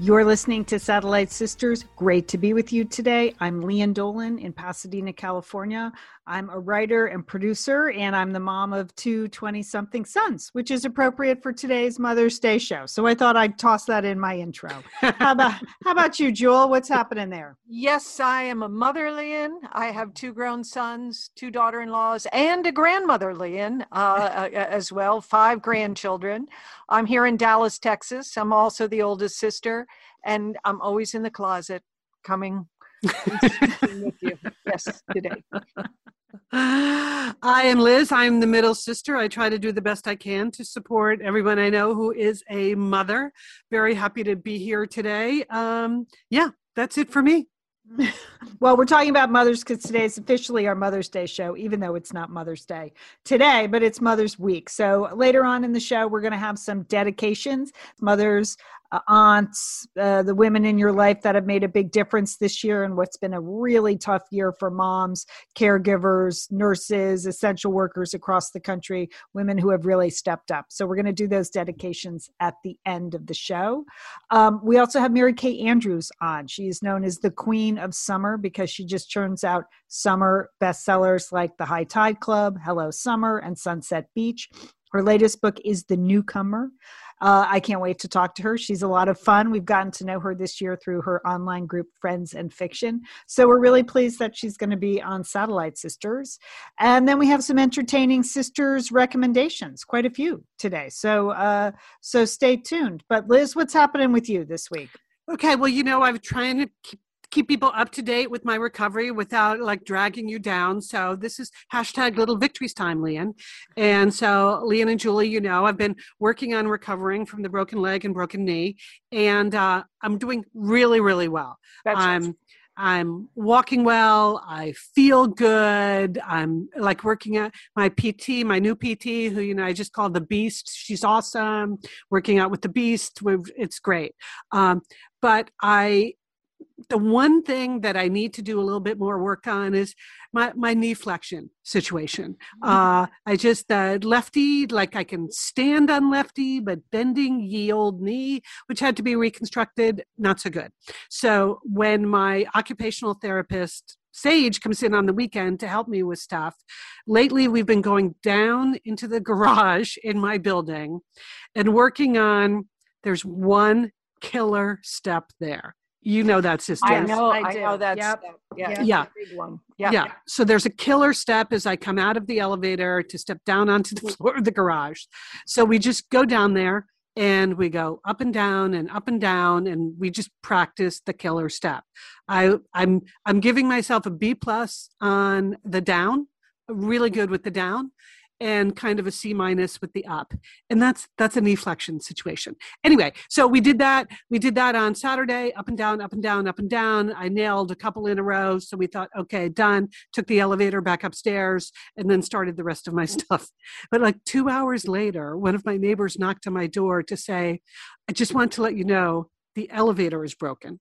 You're listening to Satellite Sisters. Great to be with you today. I'm Lian Dolan in Pasadena, California. I'm a writer and producer, and I'm the mom of two 20 something sons, which is appropriate for today's Mother's Day show. So I thought I'd toss that in my intro. how, about, how about you, Julie? What's happening there? Yes, I am a mother, Lian. I have two grown sons, two daughter in laws, and a grandmother, Lian, uh, as well, five grandchildren. I'm here in Dallas, Texas. I'm also the oldest sister, and I'm always in the closet coming with you. Yes, today. I am Liz. I'm the middle sister. I try to do the best I can to support everyone I know who is a mother. Very happy to be here today. Um, yeah, that's it for me. well, we're talking about mothers because today is officially our Mother's Day show, even though it's not Mother's Day today, but it's Mother's Week. So later on in the show, we're going to have some dedications. Mothers uh, aunts, uh, the women in your life that have made a big difference this year and what's been a really tough year for moms, caregivers, nurses, essential workers across the country, women who have really stepped up. So we're going to do those dedications at the end of the show. Um, we also have Mary Kay Andrews on. She is known as the Queen of Summer because she just churns out summer bestsellers like The High Tide Club, Hello Summer, and Sunset Beach. Her latest book is The Newcomer. Uh, I can't wait to talk to her. She's a lot of fun. We've gotten to know her this year through her online group, Friends and Fiction. So we're really pleased that she's going to be on Satellite Sisters. And then we have some entertaining sisters recommendations, quite a few today. So uh, so stay tuned. But Liz, what's happening with you this week? Okay, well, you know, I'm trying to keep keep people up to date with my recovery without like dragging you down. So this is hashtag little victories time, Lian. And so Lian and Julie, you know, I've been working on recovering from the broken leg and broken knee, and uh, I'm doing really, really well. That's I'm I'm walking well. I feel good. I'm like working at my PT, my new PT, who you know I just call the Beast. She's awesome. Working out with the Beast, it's great. Um, but I the one thing that I need to do a little bit more work on is my, my knee flexion situation. Mm-hmm. Uh, I just uh, lefty, like I can stand on lefty, but bending ye old knee, which had to be reconstructed, not so good. So when my occupational therapist Sage comes in on the weekend to help me with stuff. Lately, we've been going down into the garage in my building and working on. There's one killer step there you know that system. I know. I, I know that. Yep. Yeah. Yeah. yeah. Big one. Yeah. yeah. So there's a killer step as I come out of the elevator to step down onto the floor of the garage. So we just go down there and we go up and down and up and down and we just practice the killer step. I I'm I'm giving myself a B plus on the down, really good with the down and kind of a C minus with the up. And that's that's an knee flexion situation. Anyway, so we did that. We did that on Saturday, up and down, up and down, up and down. I nailed a couple in a row. So we thought, okay, done. Took the elevator back upstairs and then started the rest of my stuff. But like two hours later, one of my neighbors knocked on my door to say, I just want to let you know the elevator is broken.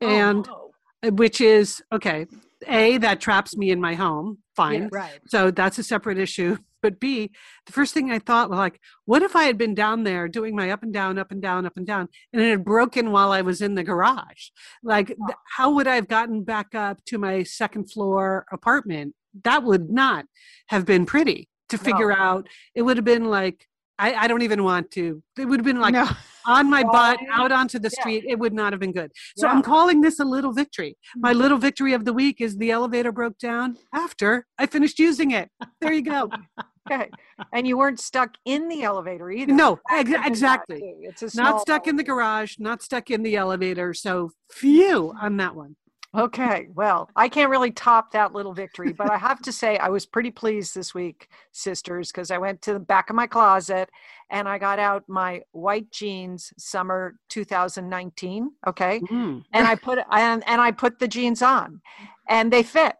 Oh, and oh, which is okay a that traps me in my home fine yeah, right so that's a separate issue but b the first thing i thought was like what if i had been down there doing my up and down up and down up and down and it had broken while i was in the garage like th- how would i have gotten back up to my second floor apartment that would not have been pretty to figure no. out it would have been like I, I, don't even want to. It would have been like no. On my butt out onto the street. Yeah. It would not have been good. So yeah. I'm calling this a little victory. My mm-hmm. little victory of the week is the elevator broke down after I finished using it. There you go. okay. And you weren't stuck in the elevator either. No, ex- exactly. about it, too. It's a Not stuck in the garage, not stuck in the elevator. So phew on that one. Okay, well, I can't really top that little victory, but I have to say I was pretty pleased this week, sisters, because I went to the back of my closet and I got out my white jeans summer 2019. Okay, Mm. and I put and and I put the jeans on, and they fit,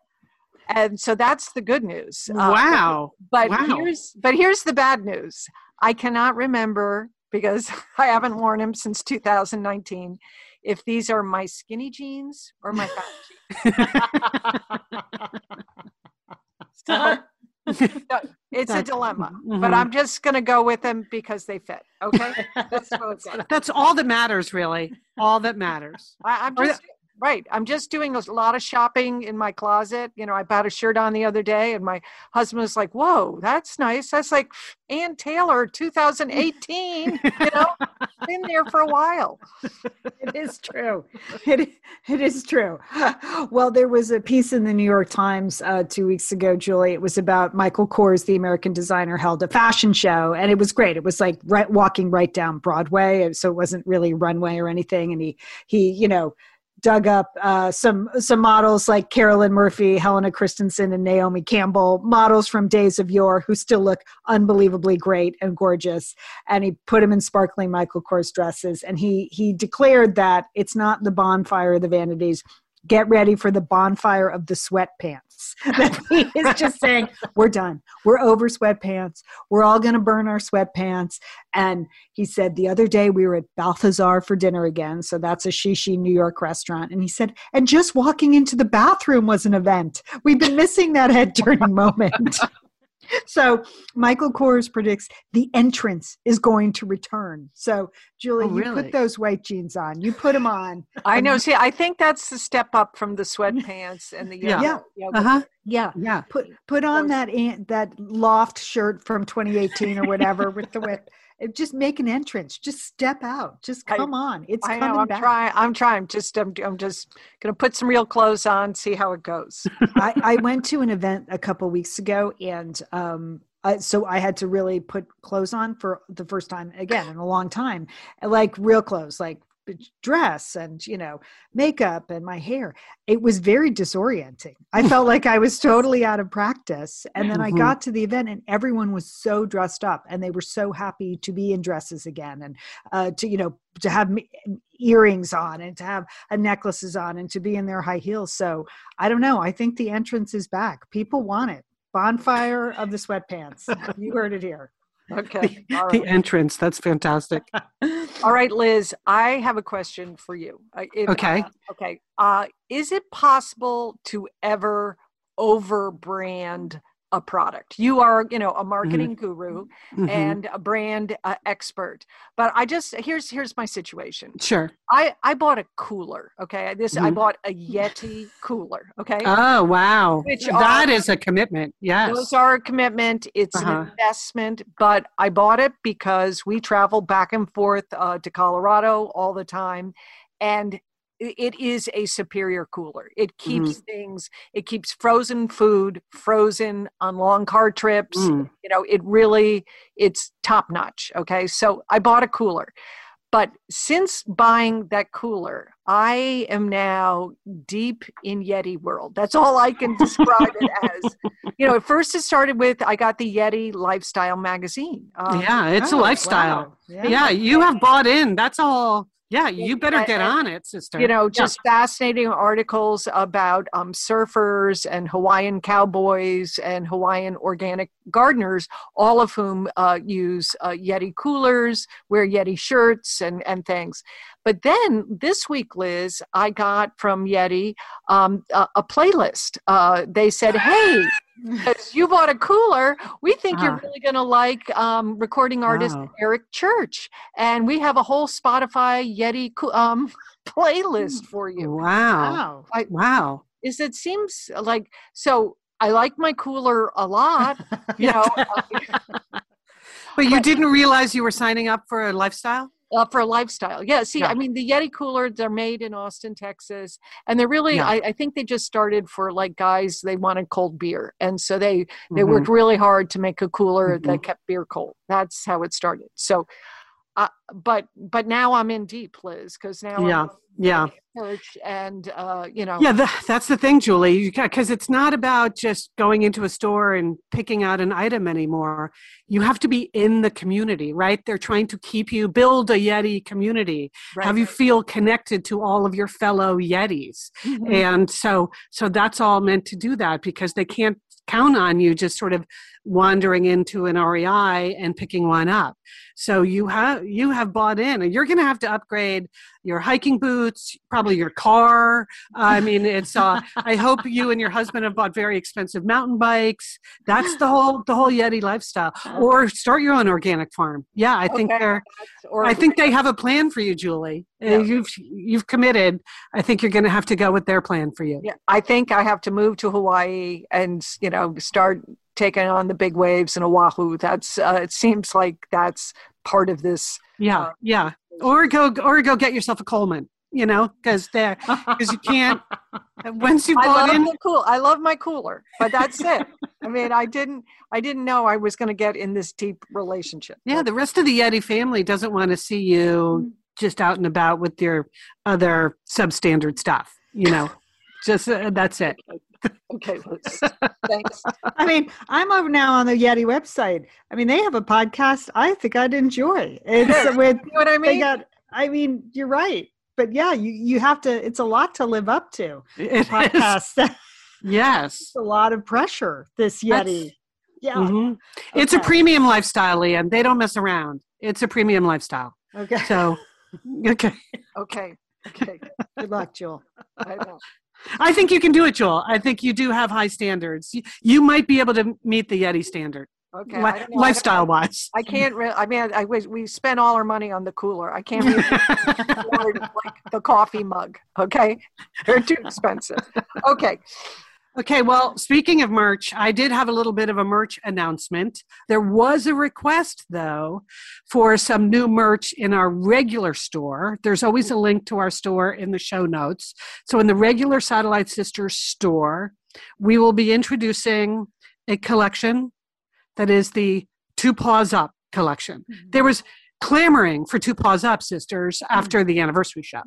and so that's the good news. Uh, Wow. but Wow. here's but here's the bad news. I cannot remember because I haven't worn them since 2019 if these are my skinny jeans or my fat jeans. So, so it's a That's- dilemma. mhm. But I'm just going to go with them because they fit. Okay? That's like. That's all that matters, really. All that matters. I, I'm just right. I'm just doing a lot of shopping in my closet. You know, I bought a shirt on the other day, and my husband was like, "Whoa, that's nice." That's like Ann Taylor, 2018. you know, been there for a while. it is true. It, it is true. Well, there was a piece in the New York Times uh, two weeks ago, Julie. It was about Michael Kors, the American designer, held a fashion show, and it was great. It was like right, walking right down Broadway, so it wasn't really runway or anything. And he he, you know, dug up uh, some some models like Carolyn Murphy, Helena Christensen, and Naomi Campbell, models from days of yore who still look unbelievably great and gorgeous. And he put them in sparkling Michael Kors dresses, and he he declared that it's not the bonfire of the vanities. Get ready for the bonfire of the sweatpants. That he is just saying, we're done. We're over sweatpants. We're all going to burn our sweatpants. And he said the other day we were at Balthazar for dinner again. So that's a Shishi New York restaurant. And he said, and just walking into the bathroom was an event. We've been missing that head turning moment. So Michael Kors predicts the entrance is going to return. So Julie, Oh, you put those white jeans on. You put them on. I know. See, I think that's the step up from the sweatpants and the Yeah. yoga. Yeah. yoga. Uh-huh. Yeah. Yeah. Put put on that that loft shirt from 2018 or whatever with the whip. Just make an entrance. Just step out. Just I- come on. It's I coming know. I'm back. trying. I'm trying. Just I'm, I'm just gonna put some real clothes on, see how it goes. I, I went to an event a couple weeks ago, and um, I, so I had to really put clothes on for the first time again in a long time, like real clothes, like dress and you know makeup and my hair. It was very disorienting. I felt like I was totally out of practice, and then I Mhm. got to the event, and everyone was so dressed up, and they were so happy to be in dresses again, and uh, to you know to have me- earrings on and to have a necklaces on and to be in their high heels. So I don't know. I think the entrance is back. People want it. Bonfire of the sweatpants. You heard it here. Okay. All The right. entrance. That's fantastic. All right, Liz. I have a question for you. If- Okay. uh, okay. Uh, is it possible to ever overbrand a product? You are, you know, a marketing guru Mhm. and a brand uh, expert. But I just here's here's my situation. sure. I I bought a cooler. Okay, this I Mhm. bought a Yeti cooler. Okay, Oh, wow. Which That are- is a commitment. Yes. those are a commitment. It's Uh-huh. an investment, but I bought it because we travel back and forth uh, to Colorado all the time, and i- it is a superior cooler. It keeps Mm-hmm. things. It keeps frozen food frozen on long car trips. Mm. You know, it really it's top notch. Okay, so I bought a cooler. But since buying that cooler, I am now deep in Yeti world. That's all I can describe it as. You know, at first it started with I got the Yeti Lifestyle magazine. Um, yeah, it's a Oh, lifestyle. wow. Yeah. you have bought in. That's all. Yeah, you better get on it, sister. you know, Yeah. just fascinating articles about um, surfers and Hawaiian cowboys and Hawaiian organic gardeners, all of whom uh, use uh, Yeti coolers, wear Yeti shirts, and and things. But then this week, Liz, I got from Yeti um, a, a playlist. Uh, they said, "Hey." Because you bought a cooler, we think you're Ah. really going to like um, recording artist Wow. Eric Church, and we have a whole Spotify Yeti um, playlist for you. Wow. Wow. Wow. Is it seems like so? I like my cooler a lot. You know, But you didn't realize you were signing up for a lifestyle? Uh, for a lifestyle. Yeah. See, Yeah. I mean, the Yeti coolers they're made in Austin, Texas, and they're really. Yeah. I, I think they just started for like guys they wanted cold beer, and so they they Mhm. worked really hard to make a cooler Mhm. that kept beer cold. That's how it started. So, uh, but but now I'm in deep, Liz, because now Yeah, I'm yeah. church, and uh, you know, Yeah, the, that's the thing, Julie, because it's not about just going into a store and picking out an item anymore. You have to be in the community, right? They're trying to keep you build a Yeti community, right. have you feel connected to all of your fellow Yetis, Mhm. and so so that's all meant to do that because they can't count on you just sort of wandering into an REI and picking one up. So you have you have bought in, and you're going to have to upgrade your hiking boots, probably your car. I mean, it's. Uh, I hope you and your husband have bought very expensive mountain bikes. That's the whole the whole Yeti lifestyle. Or start your own organic farm. Yeah, I think Okay. they're. I think they have a plan for you, Julie. Uh, Yeah. You've you've committed. I think you're going to have to go with their plan for you. Yeah, I think I have to move to Hawaii and you know start taking on the big waves in Oahu. That's uh, it seems like that's part of this. Yeah, Uh, yeah. Or go or go get yourself a Coleman. You know, because there because you can't. Once you bought in, the cool. I love my cooler, but that's it. I mean, I didn't. I didn't know I was going to get in this deep relationship. yeah, the rest of the Yeti family doesn't want to see you just out and about with your other substandard stuff. You know, just uh, that's it. Okay, Thanks. I mean, I'm over now on the Yeti website. I mean, they have a podcast I think I'd enjoy. It's with You know what I mean? got. I mean, you're right, but yeah, you you have to. It's a lot to live up to. It. Podcast. That's Yes. a lot of pressure. This That's- Yeti. Yeah. Mhm. It's a premium lifestyle, Lian. They don't mess around. It's a premium lifestyle. Okay. So, okay. okay. Okay. Good luck, Julie. I know. I think you can do it, Julie. I think you do have high standards. You, you might be able to meet the Yeti standard, Okay. li- lifestyle wise. I can't. Re- I mean, I was. We spent all our money on the cooler. I can't really afford like the coffee mug. Okay, they're too expensive. Okay. Okay, well, speaking of merch, I did have a little bit of a merch announcement. There was a request, though, for some new merch in our regular store. There's always a link to our store in the show notes. So, in the regular Satellite Sisters store, we will be introducing a collection that is the Two Paws Up collection. There was clamoring for Two Paws Up Sisters after the anniversary show.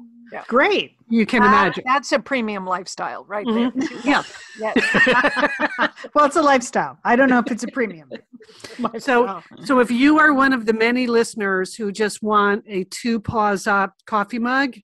Great. You can That- imagine. That's a premium lifestyle, right Mhm. there. Yeah. Yes. well, it's a lifestyle. I don't know if it's a premium. So, so if you are one of the many listeners who just want a two paws up coffee mug,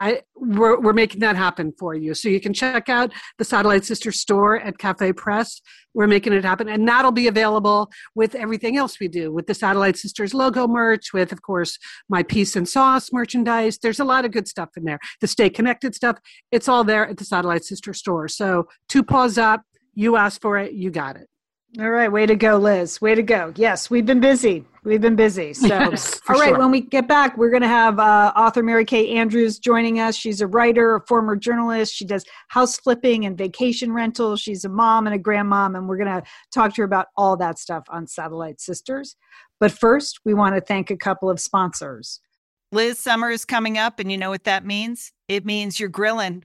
I we're, we're making that happen for you. So you can check out the Satellite Sister store at Cafe Press. We're making it happen, and that'll be available with everything else we do, with the Satellite Sisters logo merch, with of course my Peace and Sauce merchandise. There's a lot of good stuff in there. The Stay Connected stuff. It's all there at the Satellite Sister store. So two paws up. You asked for it. You got it. All right, way to go, Liz. Way to go. Yes, we've been busy. We've been busy. So, Yes, all right, sure. when we get back, we're going to have uh, author Mary Kay Andrews joining us. She's a writer, a former journalist. She does house flipping and vacation rentals. She's a mom and a grandmom, and we're going to talk to her about all that stuff on Satellite Sisters. But first, we want to thank a couple of sponsors. Liz, summer is coming up, and you know what that means? It means you're grilling.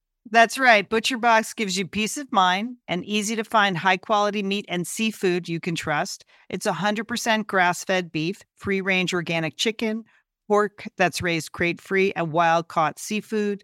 That's right. Butcher Box gives you peace of mind and easy to find high quality meat and seafood you can trust. It's 100% grass fed beef, free range organic chicken, pork that's raised crate free, and wild caught seafood.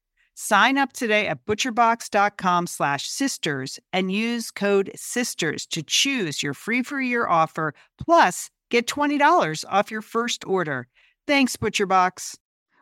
Sign up today at butcherbox.com slash sisters and use code SISTERS to choose your free for year offer plus get $20 off your first order. Thanks, ButcherBox.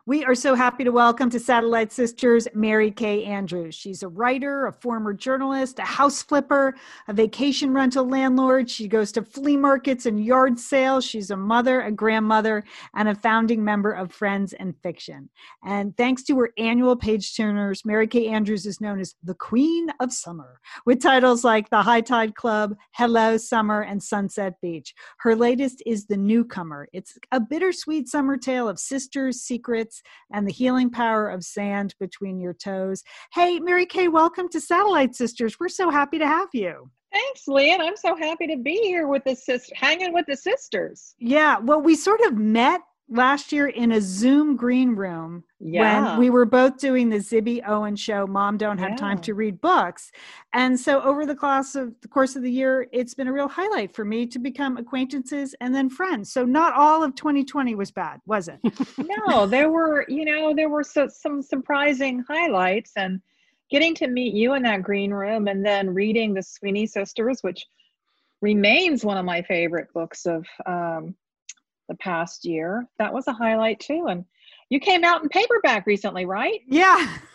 We are so happy to welcome to Satellite Sisters Mary Kay Andrews. She's a writer, a former journalist, a house flipper, a vacation rental landlord. She goes to flea markets and yard sales. She's a mother, a grandmother, and a founding member of Friends and Fiction. And thanks to her annual page turners, Mary Kay Andrews is known as the Queen of Summer, with titles like The High Tide Club, Hello Summer, and Sunset Beach. Her latest is The Newcomer. It's a bittersweet summer tale of sisters, secrets, and the healing power of sand between your toes. Hey, Mary Kay, welcome to Satellite Sisters. We're so happy to have you. Thanks, Lynn. I'm so happy to be here with the sister, hanging with the sisters. Yeah, well, we sort of met last year in a Zoom green room Yeah. when we were both doing the Zibby Owens show, Mom Don't Have Time to Read Books. And so over the class of the course of the year, it's been a real highlight for me to become acquaintances and then friends. So not all of 2020 was bad, was it? no, there were, you know, there were so, some surprising highlights and getting to meet you in that green room and then reading the Sweeney Sisters, which remains one of my favorite books of um, the past year. That was a highlight too. And you came out in paperback recently, right? Yeah.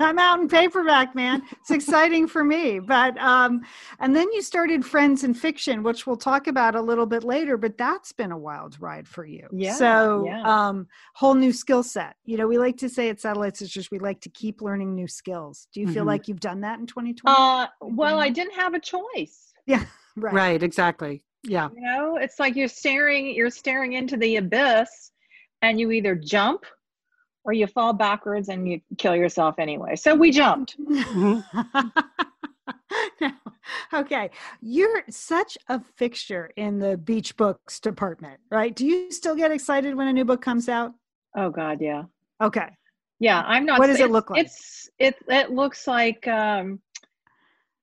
I'm out in paperback, man. It's exciting for me. But um, and then you started Friends and Fiction, which we'll talk about a little bit later, but that's been a wild ride for you. Yeah, So yeah. um whole new skill set. You know, we like to say at Satellite Sisters, we like to keep learning new skills. Do you feel Mhm. like you've done that in 2020? Uh, well, I didn't have a choice. yeah. Right. Right, exactly. Yeah. You know, it's like you're staring, you're staring into the abyss, and you either jump or you fall backwards and you kill yourself anyway. So we jumped. No. Okay. You're such a fixture in the beach books department, right? Do you still get excited when a new book comes out? Oh God, yeah, Okay. yeah. I'm not. What does it look like? It's it. It looks like um,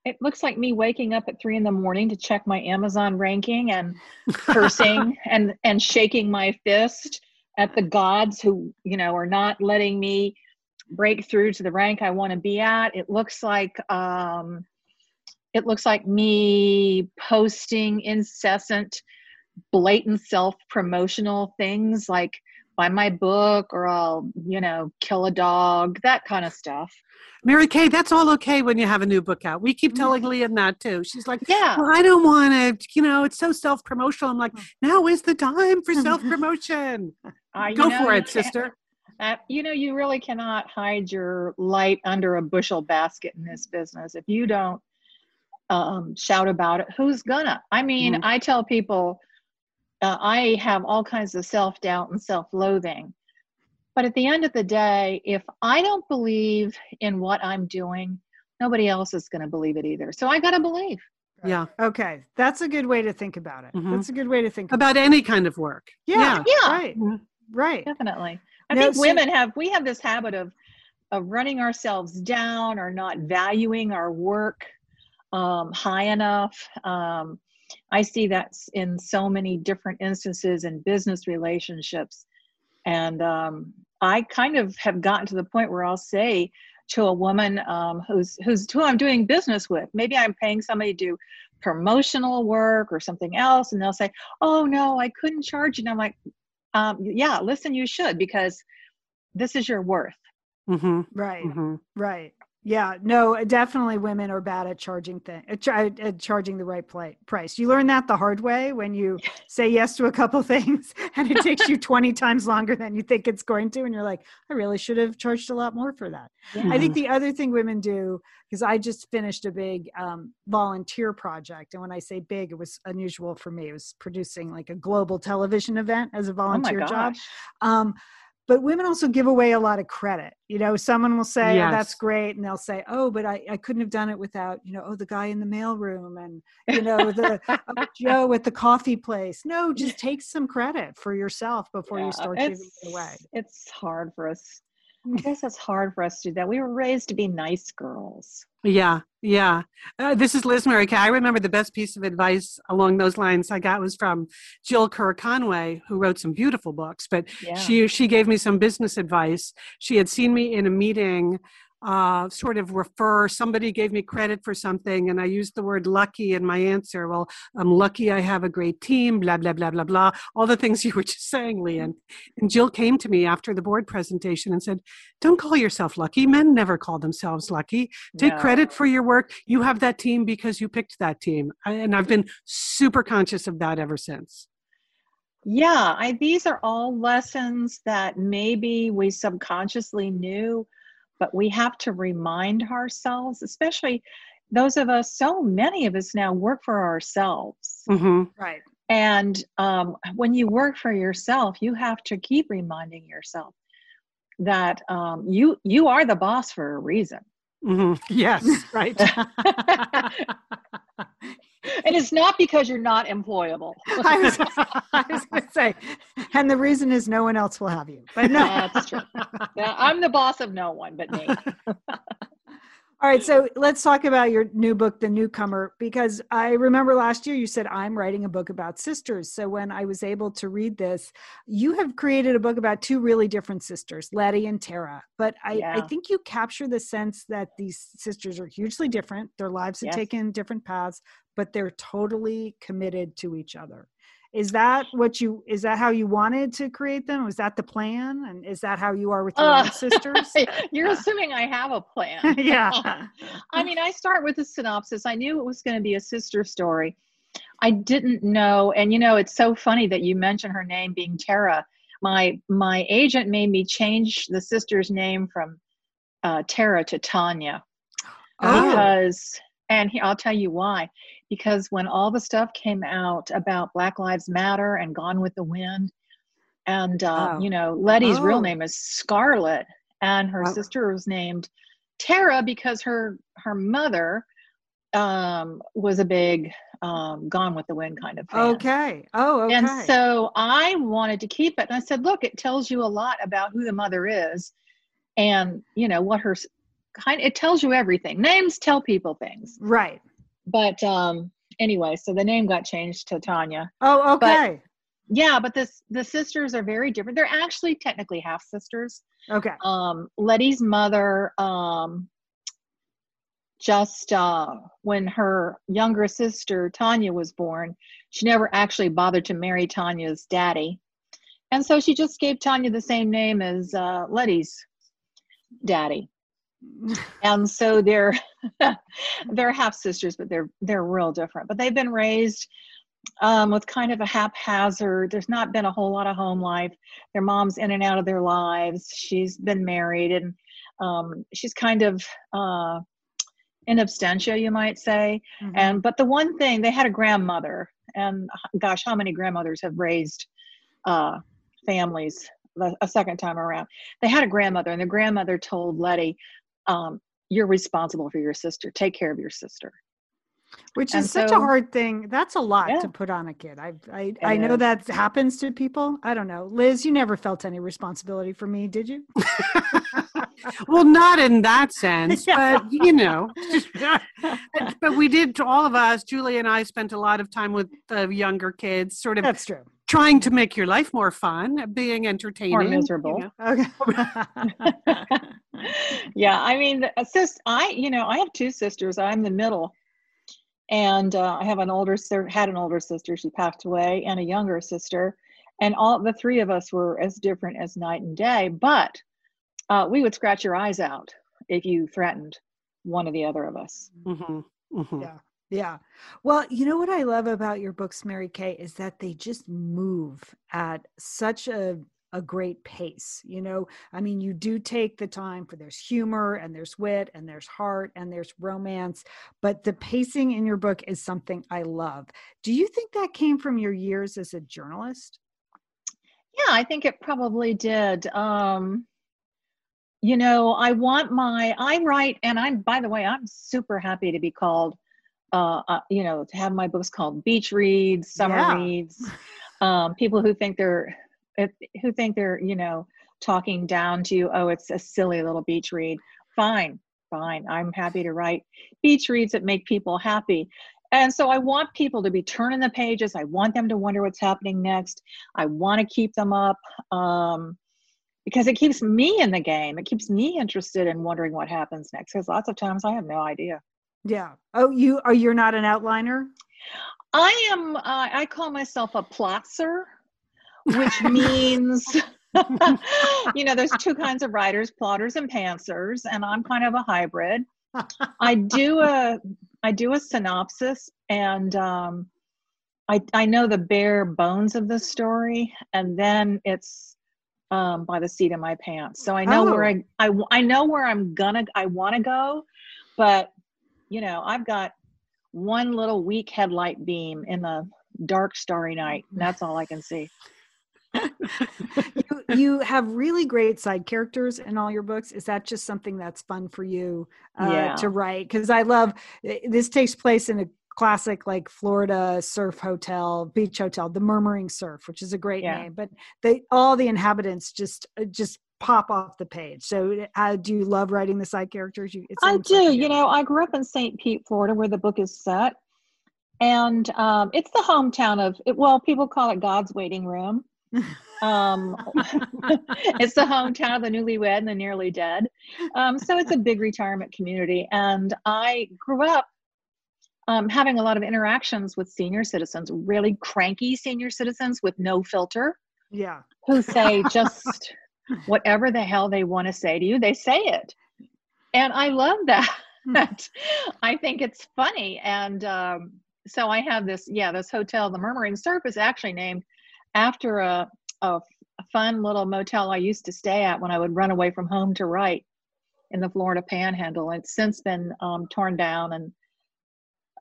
it looks like me waking up at three in the morning to check my Amazon ranking and cursing and and shaking my fist at the gods who you know are not letting me break through to the rank I want to be at. It looks like um, it looks like me posting incessant, blatant self promotional things like buy my book or I'll you know kill a dog that kind of stuff. Mary Kay, that's all okay when you have a new book out. We keep telling Lian that too. She's like, Yeah. well, I don't want to, you know, it's so self promotional. I'm like, now is the time for self promotion. You Go know, for it, sister. Uh, you know, you really cannot hide your light under a bushel basket in this business. If you don't um, shout about it, who's gonna? I mean, Mhm. I tell people uh, I have all kinds of self doubt and self loathing. But at the end of the day, if I don't believe in what I'm doing, nobody else is going to believe it either. So I got to believe. Yeah. Okay. That's a good way to think about it. Mhm. That's a good way to think About any kind of work. Yeah. Yeah. Right. Mhm. Right. Definitely. I No, think so- women have we have this habit of of running ourselves down or not valuing our work um, high enough. Um, I see that in so many different instances in business relationships, and um, I kind of have gotten to the point where I'll say to a woman um, who's who's who I'm doing business with, maybe I'm paying somebody to do promotional work or something else, and they'll say, "Oh no, I couldn't charge you." And I'm like, um, yeah, listen, you should because this is your worth. hmm Right. hmm Right. Yeah. No, definitely women are bad at charging thing, at, at charging the right pla price. You learn that the hard way when you say yes to a couple things and it takes you 20 times longer than you think it's going to. And you're like, I really should have charged a lot more for that. I think the other thing women do, because I just finished a big um, volunteer project. And when I say big, it was unusual for me. It was producing like a global television event as a volunteer Oh my volunteer job. gosh. Um, but women also give away a lot of credit. You know, someone will say, oh, that's great. And they'll say, oh, but I, I couldn't have done it without, you know, oh, the guy in the mailroom and, you know, the oh, Joe at the coffee place. No, just take some credit for yourself before Yeah, you start giving it away. It's hard for us. I guess it's hard for us to do that. We were raised to be nice girls. Yeah, yeah. Uh, this is Liz Mary Kay. I remember the best piece of advice along those lines I got was from Jill Kerr Conway, who wrote some beautiful books. But Yeah. she she gave me some business advice. She had seen me in a meeting, uh, sort of refer. Somebody gave me credit for something, and I used the word lucky in my answer. Well, I'm lucky I have a great team. Blah blah blah blah blah. All the things you were just saying, Lian. And Jill came to me after the board presentation and said, "Don't call yourself lucky. Men never call themselves lucky." take No. credit for your work you have that team because you picked that team and i've been super conscious of that ever since Yeah, I, these are all lessons that maybe we subconsciously knew, but we have to remind ourselves, especially those of us, so many of us now work for ourselves. hmm Right. And um, when you work for yourself, you have to keep reminding yourself that um, you you are the boss for a reason. hmm yes right And it's not because you're not employable. I was, I was going to say, and the reason is no one else will have you. But no, That's true. I'm the boss of no one but me. All right, so let's talk about your new book, The Newcomer, because I remember last year you said, I'm writing a book about sisters. So when I was able to read this, you have created a book about two really different sisters, Letty and Tara. But I, I think you capture the sense that these sisters are hugely different. Their lives have Yes. taken different paths, but they're totally committed to each other. Is that what you, is that how you wanted to create them? Was that the plan? And is that how you are with your Uh, sisters? You're assuming I have a plan. yeah. I mean, I start with a synopsis. I knew it was going to be a sister story. I didn't know, and you know, it's so funny that you mentioned her name being Tara. My my agent made me change the sister's name from uh, Tara to Tanya Oh. because, and he, I'll tell you why. Because when all the stuff came out about Black Lives Matter and Gone with the Wind, and uh, Oh. you know, Letty's Oh. real name is Scarlet, and her Oh. sister was named Tara because her her mother um, was a big um, Gone with the Wind kind of fan. Okay. Oh, okay. And so I wanted to keep it. And I said, look, it tells you a lot about who the mother is and, you know, what her kind it tells you everything. Names tell people things. right. But um anyway, so the name got changed to Tanya. Oh, okay. Yeah, but this the sisters are very different. They're actually technically half sisters. okay. Um Letty's mother um just uh when her younger sister Tanya was born, she never actually bothered to marry Tanya's daddy. And so she just gave Tanya the same name as uh, Letty's daddy. And so they're they're half sisters, but they're they're real different. But they've been raised um, with kind of a haphazard. There's not been a whole lot of home life. Their mom's in and out of their lives. She's been married, and um, she's kind of uh, in absentia, you might say. Mhm. And but the one thing they had a grandmother, and gosh, how many grandmothers have raised uh, families a second time around? They had a grandmother, and the grandmother told Letty, um, "You're responsible for your sister. Take care of your sister." Which and is such a hard thing. That's a lot Yeah. to put on a kid. I I, I know is. that happens to people. I don't know. Liz, you never felt any responsibility for me, did you? well not in that sense but you know but we did all of us julie and i spent a lot of time with the younger kids sort of That's true. trying to make your life more fun being entertaining you miserable. know. Okay. yeah, I mean, sis, I you know I have two sisters. I'm the middle, and uh, I have an older sister. Had an older sister. She passed away, and a younger sister, and all the three of us were as different as night and day. But uh, we would scratch your eyes out if you threatened one or the other of us. Mhm, mhm. Yeah. Yeah. Well, you know what I love about your books, Mary Kay, is that they just move at such a a great pace. You know, I mean, you do take the time for there's humor and there's wit and there's heart and there's romance, but the pacing in your book is something I love. Do you think that came from your years as a journalist? Yeah, I think it probably did. Um, you know, I want my, I write, and I'm, by the way, I'm super happy to be called, uh, uh you know, to have my books called beach reads, summer Yeah. reads. Um, people who think they're, who think they're, you know, talking down to you, oh, it's a silly little beach read. Fine, fine. I'm happy to write beach reads that make people happy. And so I want people to be turning the pages. I want them to wonder what's happening next. I want to keep them up um, because it keeps me in the game. It keeps me interested in wondering what happens next. Because lots of times I have no idea. Yeah. Oh, you are you're not an outliner? I am. Uh, I call myself a plotzer, which means. you know, there's two kinds of writers, plotters and pantsers, and I'm kind of a hybrid. I do a I do a synopsis and um, I I know the bare bones of the story, and then it's um, by the seat of my pants. So I know where I I know where I'm gonna I want to go, but you know I've got one little weak headlight beam in the dark starry night. And that's all I can see. you, you have really great side characters in all your books. Is that just something that's fun for you uh, Yeah. to write? Because I love eh, this takes place in a classic like Florida surf hotel, beach hotel, the Murmuring Surf, which is a great Yeah. name. But they all the inhabitants just uh, just pop off the page. So uh, do you love writing the side characters? You, I do. You know, I grew up in St. Pete, Florida, where the book is set. And um, it's the hometown of, it, well, people call it God's waiting room. Um, it's the hometown of the newlywed and the nearly dead. Um, so it's a big retirement community. And I grew up um, having a lot of interactions with senior citizens, really cranky senior citizens with no filter yeah. who say just whatever the hell they want to say to you, they say it. And I love that. I think it's funny. And um, so I have this, yeah, this hotel, the Murmuring Surf, is actually named after a, a fun little motel I used to stay at when I would run away from home to write in the Florida Panhandle. It's since been um, torn down and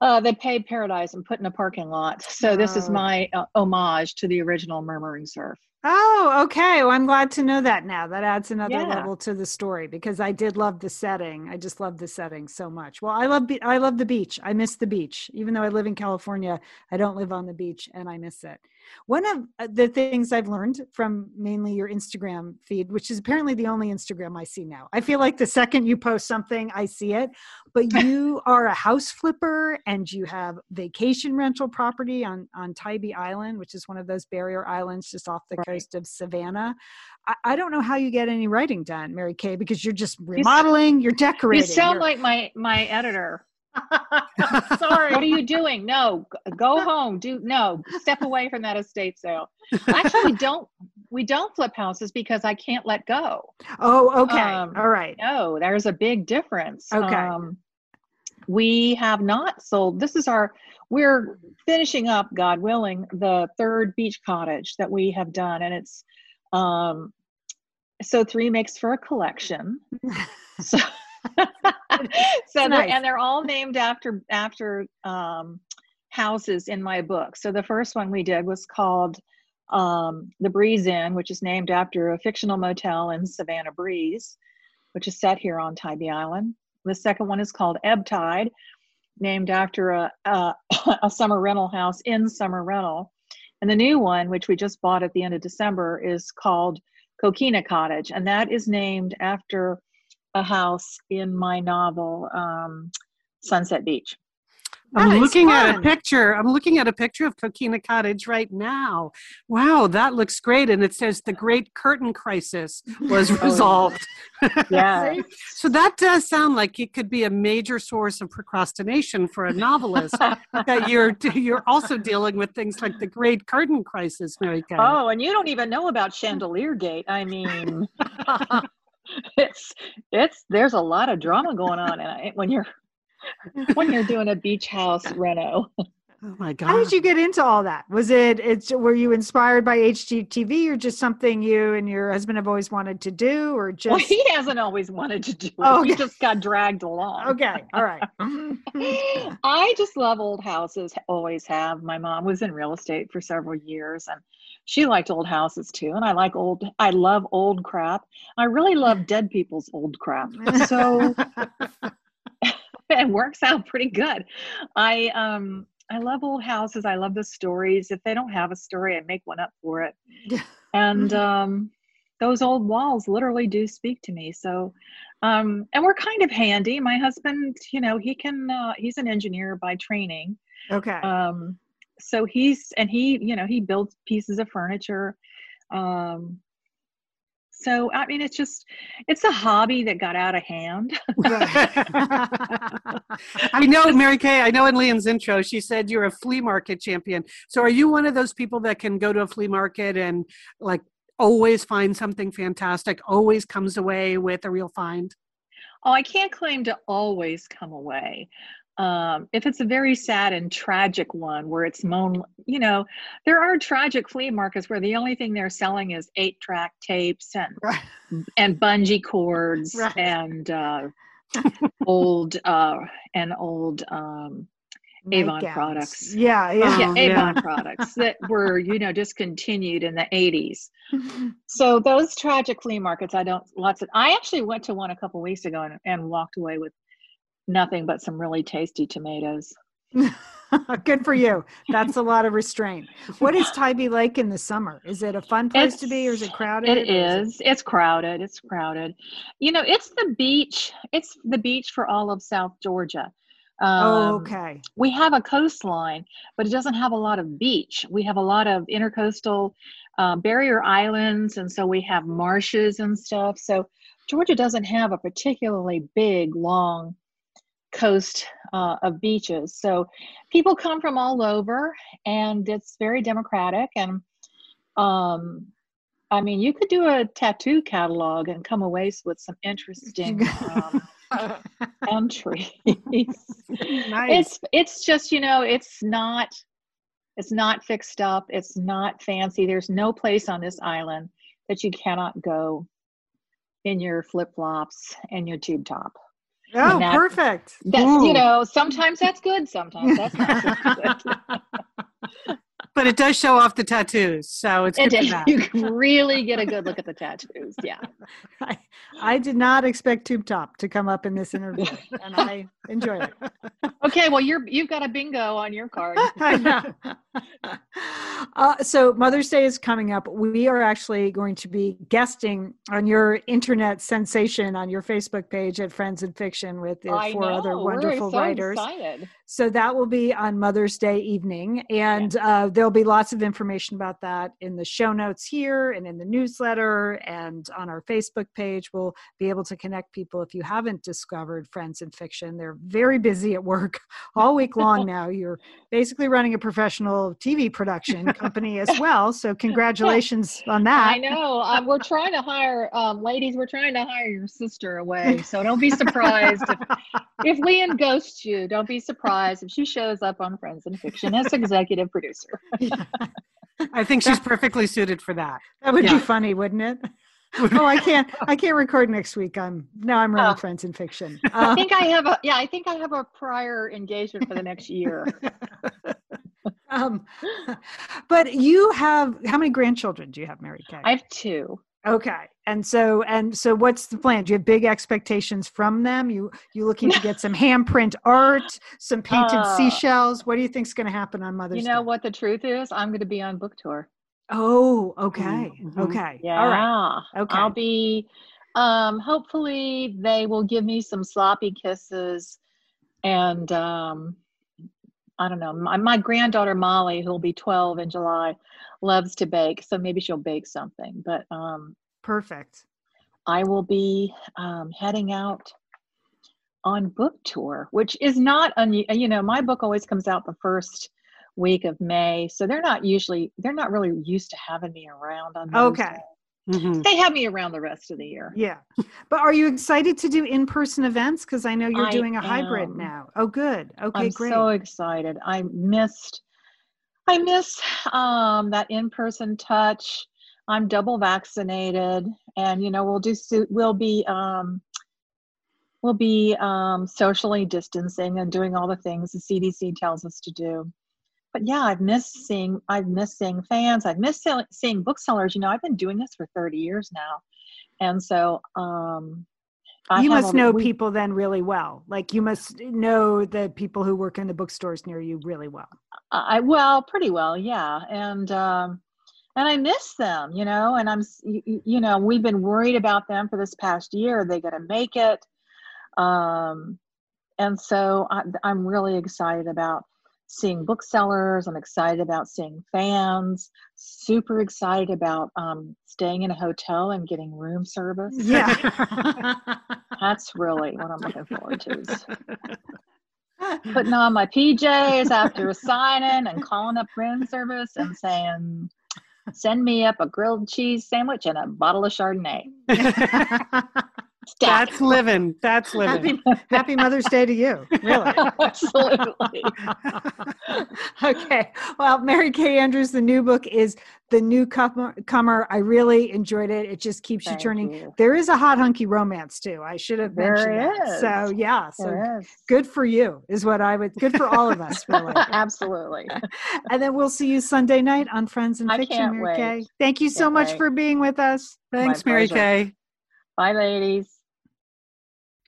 uh, they paid paradise and put in a parking lot. So this is Oh. my uh, homage to the original Murmuring Surf. Oh, okay. Well, I'm glad to know that now. That adds another Yeah. level to the story because I did love the setting. I just love the setting so much. Well, I love be- I love the beach. I miss the beach. Even though I live in California, I don't live on the beach and I miss it. One of uh, the things I've learned from mainly your Instagram feed, which is apparently the only Instagram I see now. I feel like the second you post something, I see it. But you are a house flipper and you have vacation rental property on on Tybee Island, which is one of those barrier islands just off the Right. coast of Savannah. I, I don't know how you get any writing done, Mary Kay, because you're just remodeling, you're You decorating. sound you're- like my my editor. Sorry. What are you doing? No, go home. Do no, step away from that estate sale. Actually, we don't we don't flip houses because I can't let go. oh, okay. Um, All right. No, there's a big difference. Okay. Um, we have not sold. This is our. We're finishing up, God willing, the third beach cottage that we have done, and it's. Um, so three makes for a collection. so, so they're, and they're all named after after um, houses in my book. So the first one we did was called um, the Breeze Inn, which is named after a fictional motel in Savannah Breeze, which is set here on Tybee Island. The second one is called Ebb Tide, named after a, a, a summer rental house in Summer Rental. And the new one, which we just bought at the end of December, is called Coquina Cottage, and that is named after a house in my novel, um, Sunset Beach. I'm That looking at a picture. I'm looking at a picture of Coquina Cottage right now. Wow, that looks great. And it says the Great Curtain Crisis was oh. resolved. Yeah. So that does sound like it could be a major source of procrastination for a novelist. that you're you're also dealing with things like the Great Curtain Crisis, Mary Kay. Oh, and you don't even know about Chandelier Gate. I mean, it's it's there's a lot of drama going on and when you're when you're doing a beach house reno. Oh my god! How did you get into all that? Was it? It's were you inspired by HGTV or just something you and your husband have always wanted to do, or just? Well, he hasn't always wanted to do it. Oh, He just got dragged along. Okay, all right. I just love old houses, always have. My mom was in real estate for several years and she liked old houses too. And I like old, I love old crap. I really love dead people's old crap. So it works out pretty good. I, um, I love old houses. I love the stories. If they don't have a story, I make one up for it. And um, those old walls literally do speak to me. So, um, and we're kind of handy. My husband, you know, he can, uh, he's an engineer by training. okay. Um, so he's, and he, you know, he builds pieces of furniture. Um, so, I mean, it's just, it's a hobby that got out of hand. I know, Mary Kay, I know in Lian's intro, she said you're a flea market champion. So are you one of those people that can go to a flea market and like always find something fantastic, always comes away with a real find? Oh, I can't claim to always come away. Um, if it's a very sad and tragic one where it's moan, you know, there are tragic flea markets where the only thing they're selling is eight track tapes and Right. and bungee cords Right. and uh, old uh, and old um, Avon Nightgowns. products. Yeah, yeah. yeah, Avon products that were you know discontinued in the 80s. So those tragic flea markets, I don't lots of. I actually went to one a couple weeks ago and, and walked away with nothing but some really tasty tomatoes. Good for you. That's a lot of restraint. What is Tybee like in the summer? Is it a fun place to be or is it crowded? It is. is. It's crowded. It's crowded. You know, it's the beach. It's the beach for all of South Georgia. Oh, Um, okay. We have a coastline, but it doesn't have a lot of beach. We have a lot of intercoastal uh, barrier islands, and so we have marshes and stuff. So Georgia doesn't have a particularly big, long coast uh, of beaches. So people come from all over, and it's very democratic. And um, I mean, you could do a tattoo catalog and come away with some interesting um, entries. Nice. It's it's just you know it's not it's not fixed up. It's not fancy. There's no place on this island that you cannot go in your flip flops and your tube top. oh, that- perfect. That's Ooh. you know sometimes that's good. Sometimes that's not good. But it does show off the tattoos, so it's It good for is. that. You can really get a good look at the tattoos. Yeah. I, I did not expect Tube Top to come up in this interview, and I enjoy it. Okay. Well, you're you've got a bingo on your card. I know. uh, so Mother's Day is coming up. We are actually going to be guesting on your internet sensation on your Facebook page at Friends and Fiction with the I four know. other We're wonderful so writers. Excited. So that will be on Mother's Day evening, and uh, there'll be lots of information about that in the show notes here and in the newsletter and on our Facebook page. We'll be able to connect people if you haven't discovered Friends and Fiction. They're very busy at work all week long now. You're basically running a professional TV production company as well. So congratulations on that. I know. Um, we're trying to hire, um, ladies. We're trying to hire your sister away. So don't be surprised if, if Lian ghosts you. Don't be surprised if she shows up on Friends and Fiction as executive producer. I think she's perfectly suited for that. That would Yeah. be funny, wouldn't it? oh, I can't. I can't record next week. I'm now. I'm running Oh. Friends and Fiction. I Uh, think I have a yeah. I think I have a prior engagement for the next year. um, but you have how many grandchildren do you have, Mary Kay? I have two. Okay, and so and so, what's the plan? Do you have big expectations from them? You you looking to get some handprint art, some painted Uh, seashells? What do you think's going to happen on Mother's Day? You know Day? what the truth is? I'm going to be on book tour. Oh, okay, Mhm. okay, Yeah. all right. Okay. I'll be. Um, hopefully, they will give me some sloppy kisses, and um, I don't know. My, my granddaughter Molly, who will be 12 in July, loves to bake, so maybe she'll bake something. But um, Perfect. I will be um, heading out on book tour, which is not un- you know my book always comes out the first week of May, so they're not usually they're not really used to having me around on Mother's Okay. Day. Mhm. they have me around the rest of the year. Yeah. But are you excited to do in-person events? Because I know you're I doing a hybrid am. now. Oh, good. Okay, great. I'm so excited. I missed I miss um that in-person touch. I'm double vaccinated and you know we'll do we'll be um we'll be um socially distancing and doing all the things the CDC tells us to do. But yeah, I've missed seeing I've missed seeing fans. I've missed sell- seeing booksellers. You know, I've been doing this for 30 years now. And so um I you must know people then really well. Like you must know the people who work in the bookstores near you really well. I well, pretty well, yeah, and um, and I miss them, you know, and I'm, s- y- y- you know, we've been worried about them for this past year. Are they going to make it? Um, and so I, I'm really excited about seeing booksellers. I'm excited about seeing fans. Super excited about um, staying in a hotel and getting room service. Yeah. That's really what I'm looking forward to. is putting on my PJs after a signing and calling up room service and saying, send me up a grilled cheese sandwich and a bottle of Chardonnay. Stack. That's living. That's living. Happy, happy Mother's Day to you. Really. Absolutely. okay. Well, Mary Kay Andrews, the new book is The Newcomer. Comer. I really enjoyed it. It just keeps Thank you turning. you. There is a hot hunky romance too. I should have There mentioned that. is. So yeah. So There is. good for you is what I would. Good for all of us, really. Absolutely. and then we'll see you Sunday night on Friends and I Fiction, can't Mary wait. Kay. Thank you so Can't much wait. for being with us. Thanks, My Mary pleasure. Kay. Bye, ladies.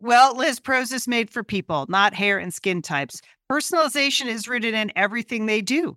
Well, Liz, Prose is made for people, not hair and skin types. Personalization mm. is rooted in everything they do,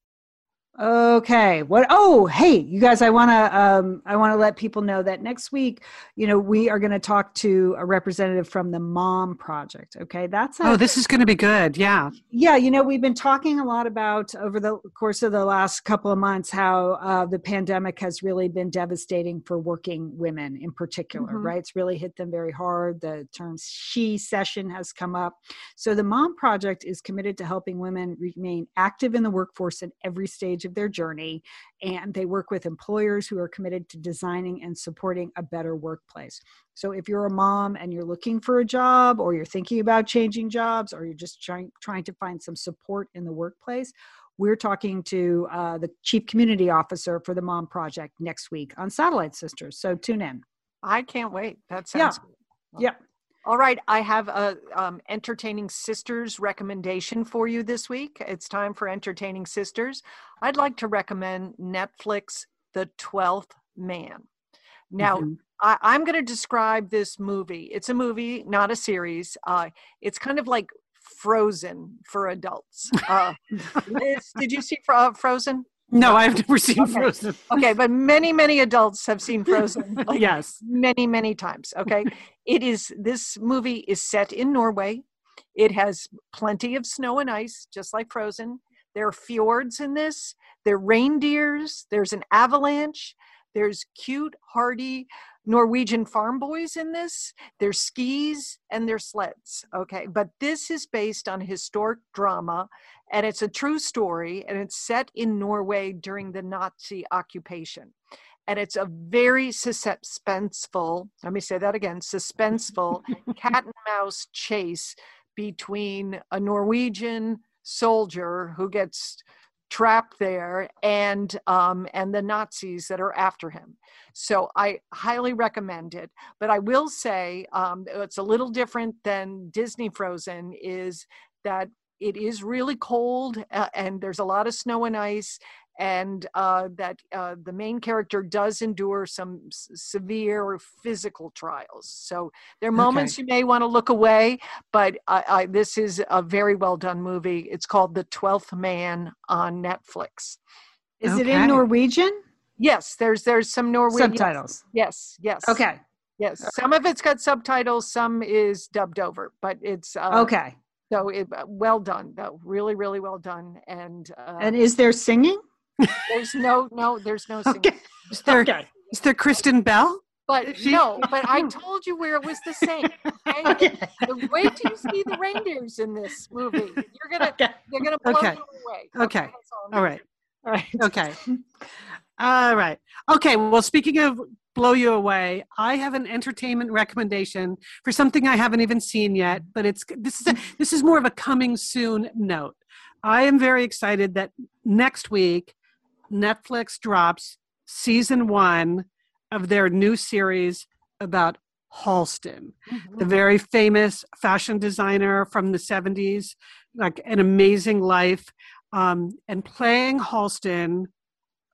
Okay. What? Oh, hey, you guys! I want to. Um, I want to let people know that next week, you know, we are going to talk to a representative from the Mom Project. Okay, that's a, Oh, this is going to be good. Yeah. yeah. You know, we've been talking a lot about over the course of the last couple of months how uh, the pandemic has really been devastating for working women in particular. Mhm. Right? It's really hit them very hard. The term "shecession" has come up. So the Mom Project is committed to helping women remain active in the workforce at every stage of their journey. And they work with employers who are committed to designing and supporting a better workplace. So if you're a mom and you're looking for a job, or you're thinking about changing jobs, or you're just trying trying to find some support in the workplace, we're talking to uh, the chief community officer for the Mom Project next week on Satellite Sisters. So tune in. I can't wait. That Yeah. sounds good. Yeah. All right, I have a um, entertaining sisters recommendation for you this week. It's time for entertaining sisters. I'd like to recommend Netflix The Twelfth Man. Now, Mhm. I, I'm going to describe this movie. It's a movie, not a series. Uh, it's kind of like Frozen for adults. Uh, Liz, did you see uh, Frozen? No, I've never seen Okay. Frozen. Okay, but many, many adults have seen Frozen. Like yes. many, many times. Okay. it is, this movie is set in Norway. It has plenty of snow and ice, just like Frozen. There are fjords in this, there are reindeers, there's an avalanche, there's cute, hardy Norwegian farm boys in this, there's skis and there's sleds. Okay. But this is based on historic drama and it's a true story and it's set in Norway during the Nazi occupation and it's a very suspenseful let me say that again suspenseful cat and mouse chase between a norwegian soldier who gets trapped there and um, and the nazis that are after him. So i highly recommend it. But i will say um, it's a little different than disney frozen is that it is really cold uh, and there's a lot of snow and ice and uh, that uh, the main character does endure some s- severe physical trials. So there are moments you may want to look away, but I, I, this is a very well done movie. It's called The Twelfth Man on Netflix. Is it in Norwegian? Yes, there's there's some Norwegian Subtitles. Yes, yes. Okay. Yes, some of it's got subtitles, some is dubbed over, but it's uh, Okay. So it, uh, well done, though. Really, really well done. And uh, And is there singing? There's no, no, there's no singing. Okay. Is there, Okay. is there Kristen Bell? But She- no, but I told you where it was the same. Okay? Okay. The- Wait till you see the reindeers in this movie. You're gonna, Okay. they're gonna blow Okay. you away. Okay. that's all All right. All right. Okay. All right. Okay. Well, speaking of blow you away, I have an entertainment recommendation for something I haven't even seen yet, but it's this is a, this is more of a coming soon note. I am very excited that next week Netflix drops season 1 of their new series about Halston Mhm. the very famous fashion designer from the 70s, like an amazing life. Um, and playing Halston,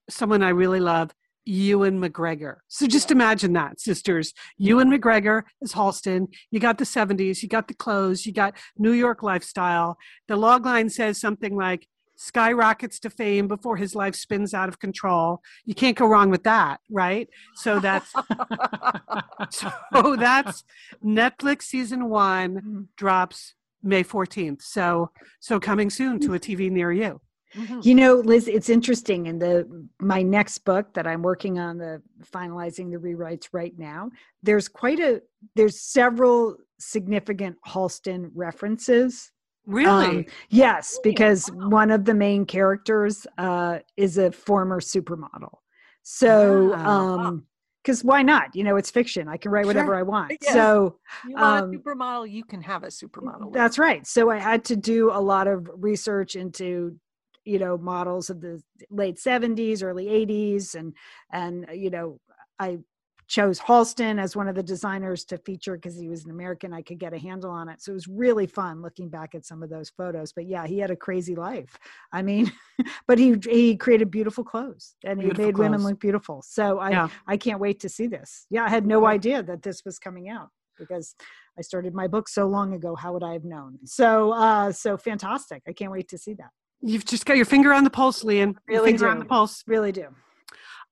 someone I really love, Ewan McGregor. So just imagine that, sisters. Ewan McGregor is Halston. You got the 70s, you got the clothes, you got New York lifestyle. The log line says something like, skyrockets to fame before his life spins out of control. You can't go wrong with that, right? So that's so that's Netflix season one drops May 14th. So so coming soon to a TV near you. Mhm. You know, Liz, it's interesting. In the my next book that I'm working on, the finalizing the rewrites right now, there's quite a there's several significant Halston references. Really? Um, yes, because one of the main characters uh, is a former supermodel. So, Wow. um, because why not? You know, it's fiction. I can write whatever Sure. I want. Yes. So You want um, a supermodel, you can have a supermodel. that's right. So I had to do a lot of research into, you know, models of the late 70s, early 80s, and and you know, I chose Halston as one of the designers to feature because he was an American. I could get a handle on it. So it was really fun looking back at some of those photos. But yeah, he had a crazy life. I mean, but he he created beautiful clothes and Beautiful he made women look beautiful. So I Yeah. I can't wait to see this. Yeah, I had no idea that this was coming out because I started my book so long ago. How would I have known? So uh so fantastic. I can't wait to see that. You've just got your finger on the pulse, Lian. Really finger on the pulse. Really do.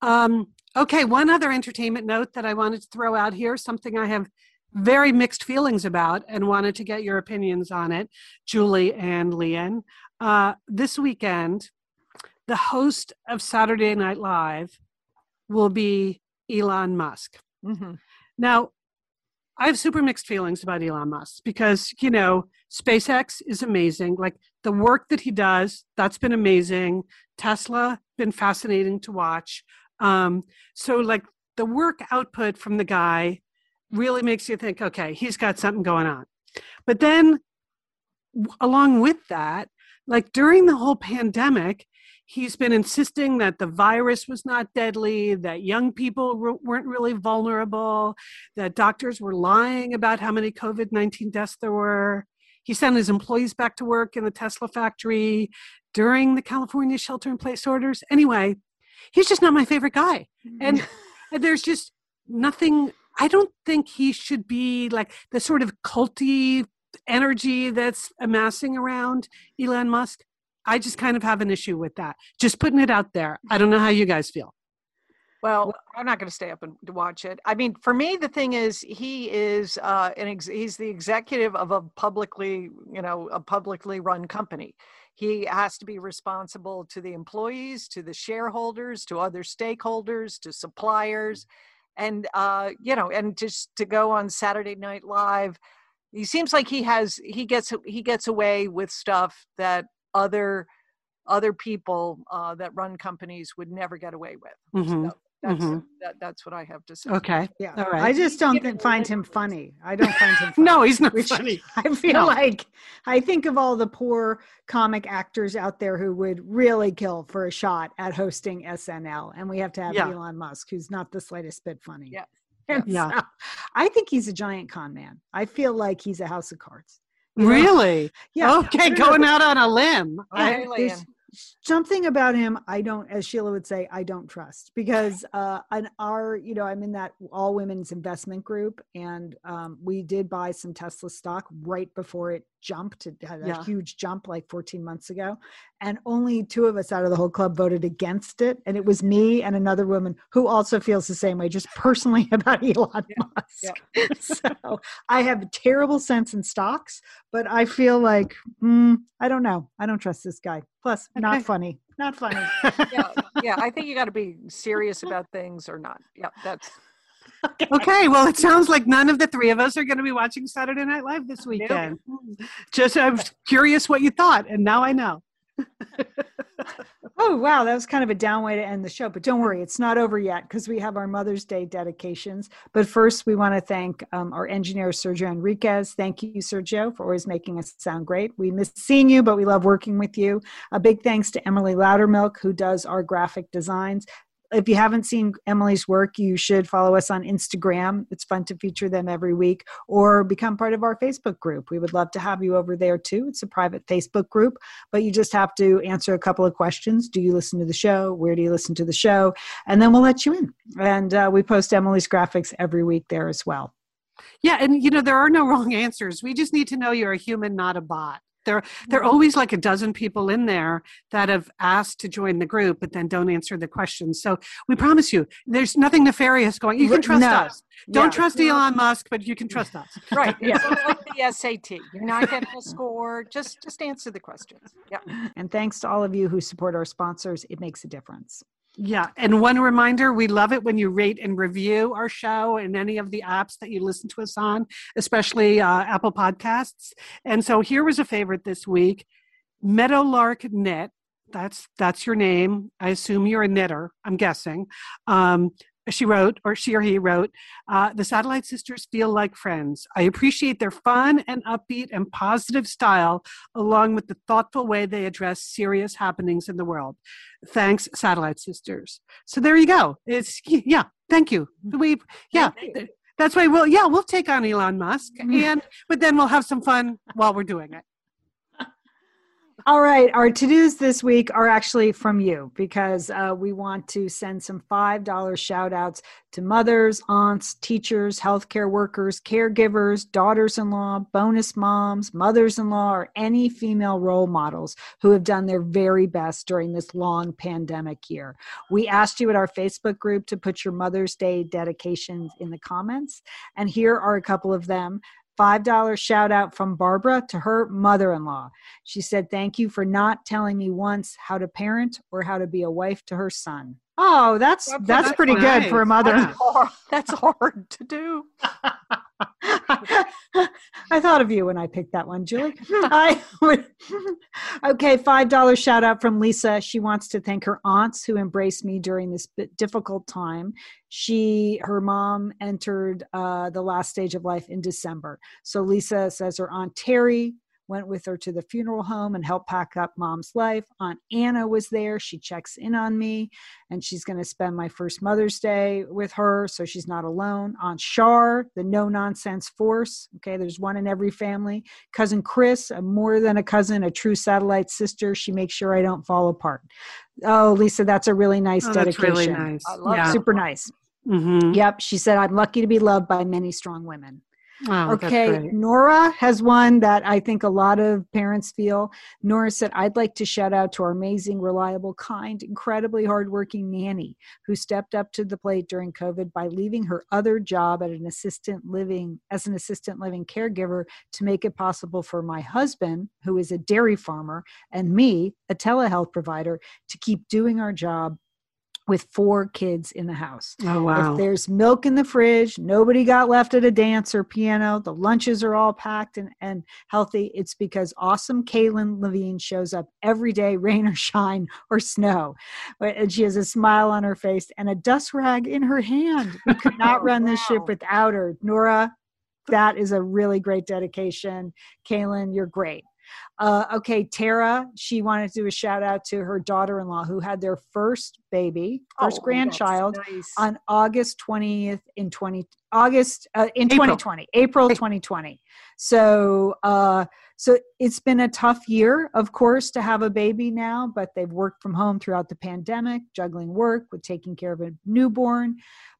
Um, okay, one other entertainment note that I wanted to throw out here, something I have very mixed feelings about and wanted to get your opinions on it, Julie and Lian. Uh, this weekend, the host of Saturday Night Live will be Elon Musk. Mhm. Now, I have super mixed feelings about Elon Musk because, you know, SpaceX is amazing. Like the work that he does, that's been amazing. Tesla, been fascinating to watch. Um, so, like, the work output from the guy really makes you think, okay, he's got something going on. But then, along with that, like during the whole pandemic, he's been insisting that the virus was not deadly, that young people w- weren't really vulnerable, that doctors were lying about how many COVID 19 deaths there were. He sent his employees back to work in the Tesla factory during the California shelter in place orders. Anyway, he's just not my favorite guy. And and there's just nothing. I don't think he should be like the sort of culty energy that's amassing around Elon Musk. I just kind of have an issue with that. Just putting it out there. I don't know how you guys feel. Well, I'm not going to stay up and watch it. I mean, for me, the thing is, he is uh, an ex- he's the executive of a publicly, you know, a publicly run company. He has to be responsible to the employees, to the shareholders, to other stakeholders, to suppliers, and uh, you know, and just to go on Saturday Night Live. He seems like he has he gets he gets away with stuff that other other people uh, that run companies would never get away with. Mhm. So that's Mhm. that, that's what I have to say. Okay. Yeah. All right. I just don't think, find him funny. I don't find him funny. No, he's not Which- funny. I feel No. like I think of all the poor comic actors out there who would really kill for a shot at hosting SNL, and we have to have Yeah. Elon Musk, who's not the slightest bit funny. Yeah. And Yeah. so I think he's a giant con man. I feel like he's a house of cards. You know? Really? Yeah. Okay, I don't know. going out on a limb. I- Okay, there's Lian. Something about him I don't, as Sheila would say, I don't trust because uh, on our, you know, I'm in that all women's investment group, and um, we did buy some Tesla stock right before it jumped. It had a Yeah. huge jump like 14 months ago, and only two of us out of the whole club voted against it, and it was me and another woman who also feels the same way, just personally about Elon Musk. so I have a terrible sense in stocks, but I feel like mm, I don't know. I don't trust this guy. Plus, not funny. Not funny. yeah, yeah. I think you got to be serious about things or not. Yeah, that's Okay, well, it sounds like none of the three of us are going to be watching Saturday Night Live this weekend. Just I was curious what you thought, and now I know. Oh, wow. That was kind of a down way to end the show. But don't worry, it's not over yet because we have our Mother's Day dedications. But first, we want to thank um, our engineer, Sergio Enriquez. Thank you, Sergio, for always making us sound great. We miss seeing you, but we love working with you. A big thanks to Emily Loudermilk, who does our graphic designs. If you haven't seen Emily's work, you should follow us on Instagram. It's fun to feature them every week or become part of our Facebook group. We would love to have you over there too. It's a private Facebook group, but you just have to answer a couple of questions. Do you listen to the show? Where do you listen to the show? And then we'll let you in. And uh, we post Emily's graphics every week there as well. Yeah, and you know there are no wrong answers. We just need to know you're a human, not a bot. There, there are always like a dozen people in there that have asked to join the group, but then don't answer the questions. So we promise you, there's nothing nefarious going. You can trust no. us. Don't Yeah. trust Elon Musk, but you can trust us. right. Yeah. It's like the SAT. You're not getting a score. Just just answer the questions. Yeah. And thanks to all of you who support our sponsors. It makes a difference. Yeah. And one reminder we love it when you rate and review our show in any of the apps that you listen to us on, especially uh, Apple Podcasts. And so here was a favorite this week Meadowlark Knit. That's that's your name. I assume you're a knitter. I'm guessing. Um, she wrote, or she or he wrote, uh, the Satellite Sisters feel like friends. I appreciate their fun and upbeat and positive style, along with the thoughtful way they address serious happenings in the world. Thanks, Satellite Sisters. So there you go. It's yeah. Thank you. We yeah. That's why we'll yeah we'll take on Elon Musk Mhm. and but then we'll have some fun while we're doing it. All right, our to dos this week are actually from you because uh, we want to send some $5 shout outs to mothers, aunts, teachers, healthcare workers, caregivers, daughters in law, bonus moms, mothers in law, or any female role models who have done their very best during this long pandemic year. We asked you at our Facebook group to put your Mother's Day dedications in the comments, and here are a couple of them. $5 shout out from Barbara to her mother in law. She said, Thank you for not telling me once how to parent or how to be a wife to her son. Oh, that's That's- that's, that's pretty good for a mother. Yeah. Hard- That's hard to do. I thought of you when I picked that one, Julie. I would, okay, five dollars shout out from Lisa. She wants to thank her aunts who embraced me during this difficult time. She, her mom, entered uh, the last stage of life in December. So Lisa says her aunt Terry went with her to the funeral home and helped pack up mom's life. Aunt Anna was there. She checks in on me and she's going to spend my first Mother's Day with her, so she's not alone. Aunt Shar, the no nonsense force. Okay, there's one in every family. Cousin Chris, a more than a cousin, a true satellite sister. She makes sure I don't fall apart. Oh, Lisa, that's a really nice Oh, that's dedication. really nice. I love yeah. Super nice. Mm-hmm. Yep. She said, I'm lucky to be loved by many strong women. Oh, okay. Nora has one that I think a lot of parents feel. Nora said, I'd like to shout out to our amazing, reliable, kind, incredibly hardworking nanny who stepped up to the plate during COVID by leaving her other job at an assistant living as an assistant living caregiver to make it possible for my husband, who is a dairy farmer, and me, a telehealth provider, to keep doing our job with four kids in the house. Oh, wow. If there's milk in the fridge, nobody got left at a dance or piano, the lunches are all packed and, and healthy, it's because awesome Kaylin Levine shows up every day, rain or shine or snow. And she has a smile on her face and a dust rag in her hand. We could not Oh, run this ship without her. Nora, that is a really great dedication. Kaylin, you're great. Uh, okay, Tara, she wanted to do a shout out to her daughter in law who had their first baby, first Oh, grandchild nice. on August 20th in 20 August uh, in April. 2020 April 2020 so uh so it's been a tough year of course to have a baby now but they've worked from home throughout the pandemic juggling work with taking care of a newborn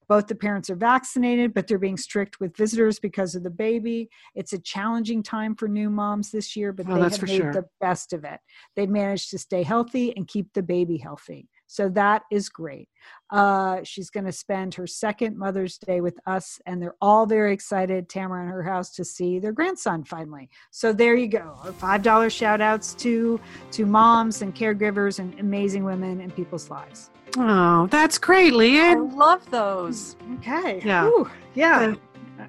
both the parents are vaccinated but they're being strict with visitors because of the baby it's a challenging time for new moms this year but Oh, they have made sure. the best of it they've managed to stay healthy and keep the baby healthy so that is great uh, she's going to spend her second Mother's Day with us, and they're all very excited, Tamara and her house, to see their grandson finally. So there you go. Our Five dollar shout outs to to moms and caregivers and amazing women in people's lives. Oh, that's great, Leah. I love those. Okay. Yeah. Ooh, yeah. Uh,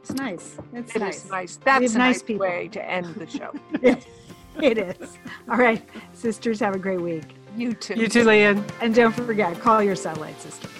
it's nice. It's It nice. is nice. That's a nice nice way to end the show. it is. All right, sisters, have a great week. You too. You too, Lian. And don't forget, call your satellite sisters.